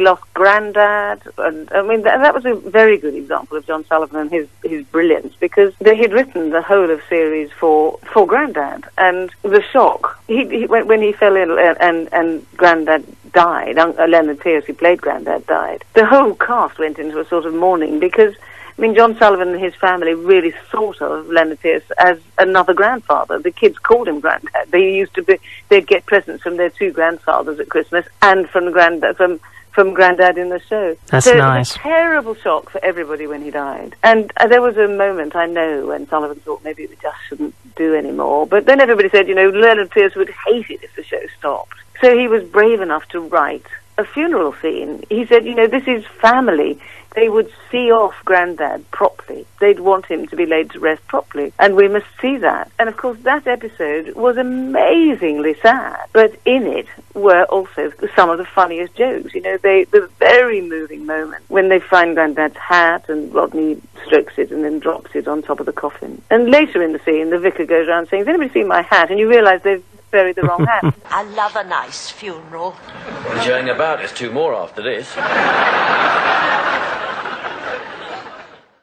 lost Grandad, and I mean that, that was a very good example of John Sullivan and his his brilliance because they, he'd written the whole of series for for Grandad, and the shock he, he when, he fell ill and and, and Grandad died, uh, Lennard Pearce, who played Grandad, died. The whole cast went into a sort of mourning because I mean, John Sullivan and his family really thought of Lennard Pearce as another grandfather. The kids called him Granddad. They used to be, they'd get presents from their two grandfathers at Christmas and from Granddad, from, from Granddad in the show. That's so nice. It was a terrible shock for everybody when he died. And uh, there was a moment, I know, when Sullivan thought maybe we just shouldn't do anymore. But then everybody said, you know, Lennard Pearce would hate it if the show stopped. So he was brave enough to write a funeral scene. He said, you know, this is family they would see off Grandad properly. They'd want him to be laid to rest properly. And we must see that. And of course, that episode was amazingly sad. But in it were also some of the funniest jokes. You know, they, the very moving moment when they find Grandad's hat and Rodney strokes it and then drops it on top of the coffin. And later in the scene, the vicar goes around saying, Has anybody seen my hat? And you realise they've buried the wrong hat. I love a nice funeral. What are you about? There's two more after this.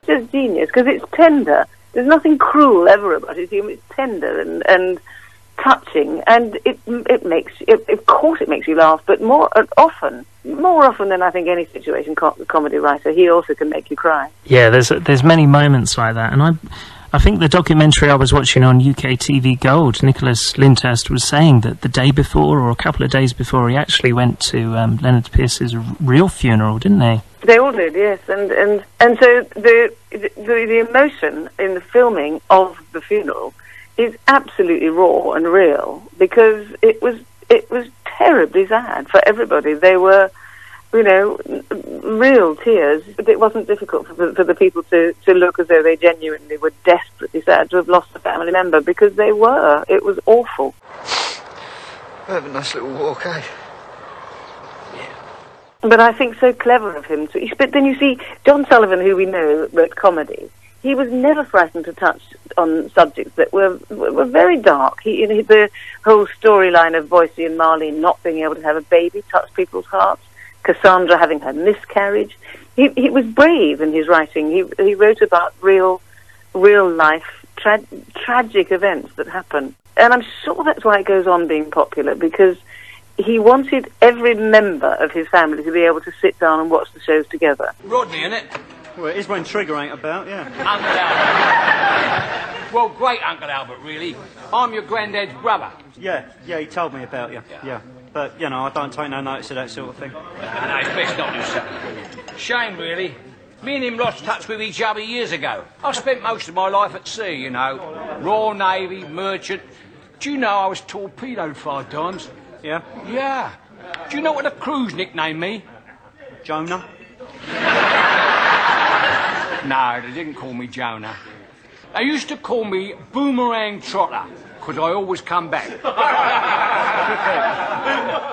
just genius because it's tender. There's nothing cruel ever about it. It's tender and and touching, and it it makes it, of course it makes you laugh, but more uh, often, more often than I think any situation co- comedy writer, he also can make you cry. Yeah, there's there's many moments like that, and I. I think the documentary I was watching on UK TV Gold, Nicholas Lyndhurst was saying that the day before or a couple of days before he actually went to um, Lennard Pearce's real funeral, didn't they? They all did, yes, and and and so the, the the emotion in the filming of the funeral is absolutely raw and real because it was it was terribly sad for everybody. They were, you know, real tears. But it wasn't difficult for the, for the people to to look as though they genuinely were desperately sad to have lost a family member because they were. It was awful. Have a nice little walk, eh? But I think so clever of him to. But then you see, John Sullivan, who we know wrote comedy, he was never frightened to touch on subjects that were were very dark. He, you know, the whole storyline of Boycie and Marlene not being able to have a baby touched people's hearts. Cassandra having her miscarriage. He, he was brave in his writing. He he wrote about real, real life tra- tragic events that happen, and I'm sure that's why it goes on being popular because he wanted every member of his family to be able to sit down and watch the shows together. Rodney, innit? Well, it is when Trigger ain't about, yeah. Uncle Albert. well, great Uncle Albert, really. I'm your granddad's brother. Yeah, yeah, he told me about you, yeah. But, you know, I don't take no notice of that sort of thing. No, no, it's best not to say. Shame, really. Me and him lost touch with each other years ago. I spent most of my life at sea, you know. Royal Navy, merchant. Do you know I was torpedoed five times? Yeah? Yeah. Do you know what the crews nicknamed me? Jonah? No, they didn't call me Jonah. They used to call me Boomerang Trotter, because I always come back.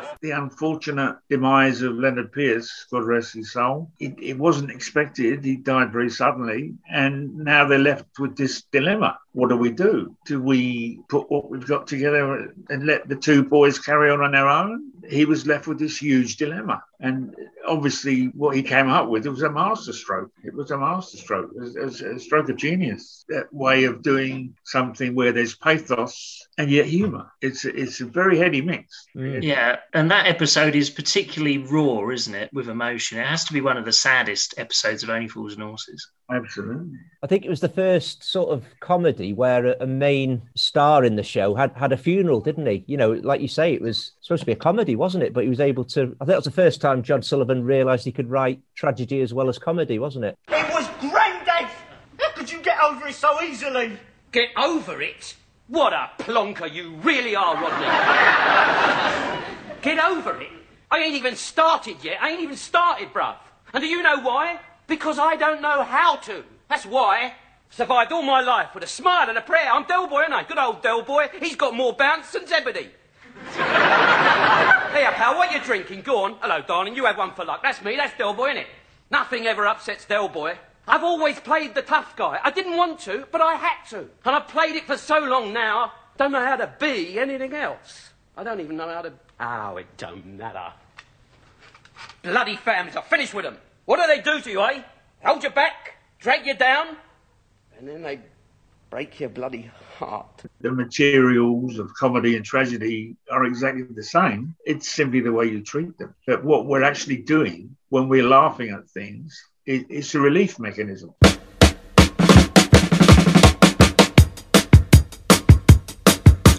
the unfortunate demise of Lennard Pearce, God rest his soul, it, it wasn't expected. He died very suddenly, and now they're left with this dilemma. What do we do? Do we put what we've got together and let the two boys carry on on their own? He was left with this huge dilemma. And obviously, what he came up with it was a masterstroke. It was a masterstroke, it was a stroke of genius. That way of doing something where there's pathos and yet humour. It's it's a very heady mix. Yeah, and that episode is particularly raw, isn't it, with emotion? It has to be one of the saddest episodes of Only Fools and Horses. Absolutely. I think it was the first sort of comedy where a, a main star in the show had, had a funeral, didn't he? You know, like you say, it was supposed to be a comedy, wasn't it? But he was able to. I think it was the first time John Sullivan realised he could write tragedy as well as comedy, wasn't it? It was Grandad! How could you get over it so easily? Get over it? What a plonker you really are, Rodney. Get over it? I ain't even started yet. I ain't even started, bruv. And do you know why? Because I don't know how to. That's why. Survived all my life with a smile and a prayer. I'm Del Boy, ain't I? Good old Del Boy. He's got more bounce than Zebedee. Hey, pal, what you drinking? Go on. Hello, darling. You have one for luck. That's me. That's Del Boy, innit? Nothing ever upsets Del Boy. I've always played the tough guy. I didn't want to, but I had to. And I've played it for so long now, don't know how to be anything else. I don't even know how to... Oh, it don't matter. bloody families. I've finished with them. What do they do to you, eh? Hold you back, drag you down, and then they break your bloody heart. The materials of comedy and tragedy are exactly the same. It's simply the way you treat them. But what we're actually doing when we're laughing at things, it, it's a relief mechanism.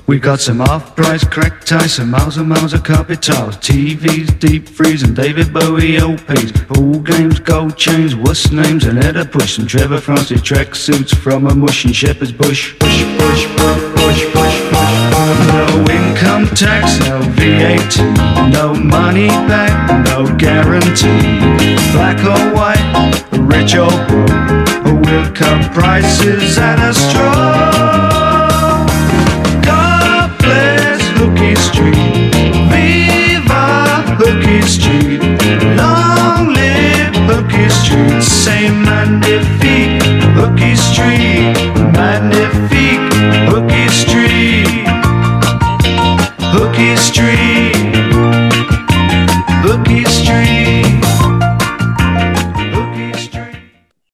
We've got some off-price crack ties, some miles and miles of carpet tiles, TVs, deep freeze, and David Bowie LPs, pool games, gold chains, what's names, and Edda Push, and Trevor Francis track suits from a mush and Shepherd's Bush. Push, push, push, push, push, push. No income tax, no VAT, no money back, no guarantee. Black or white, rich or poor, we'll cut prices at a straw.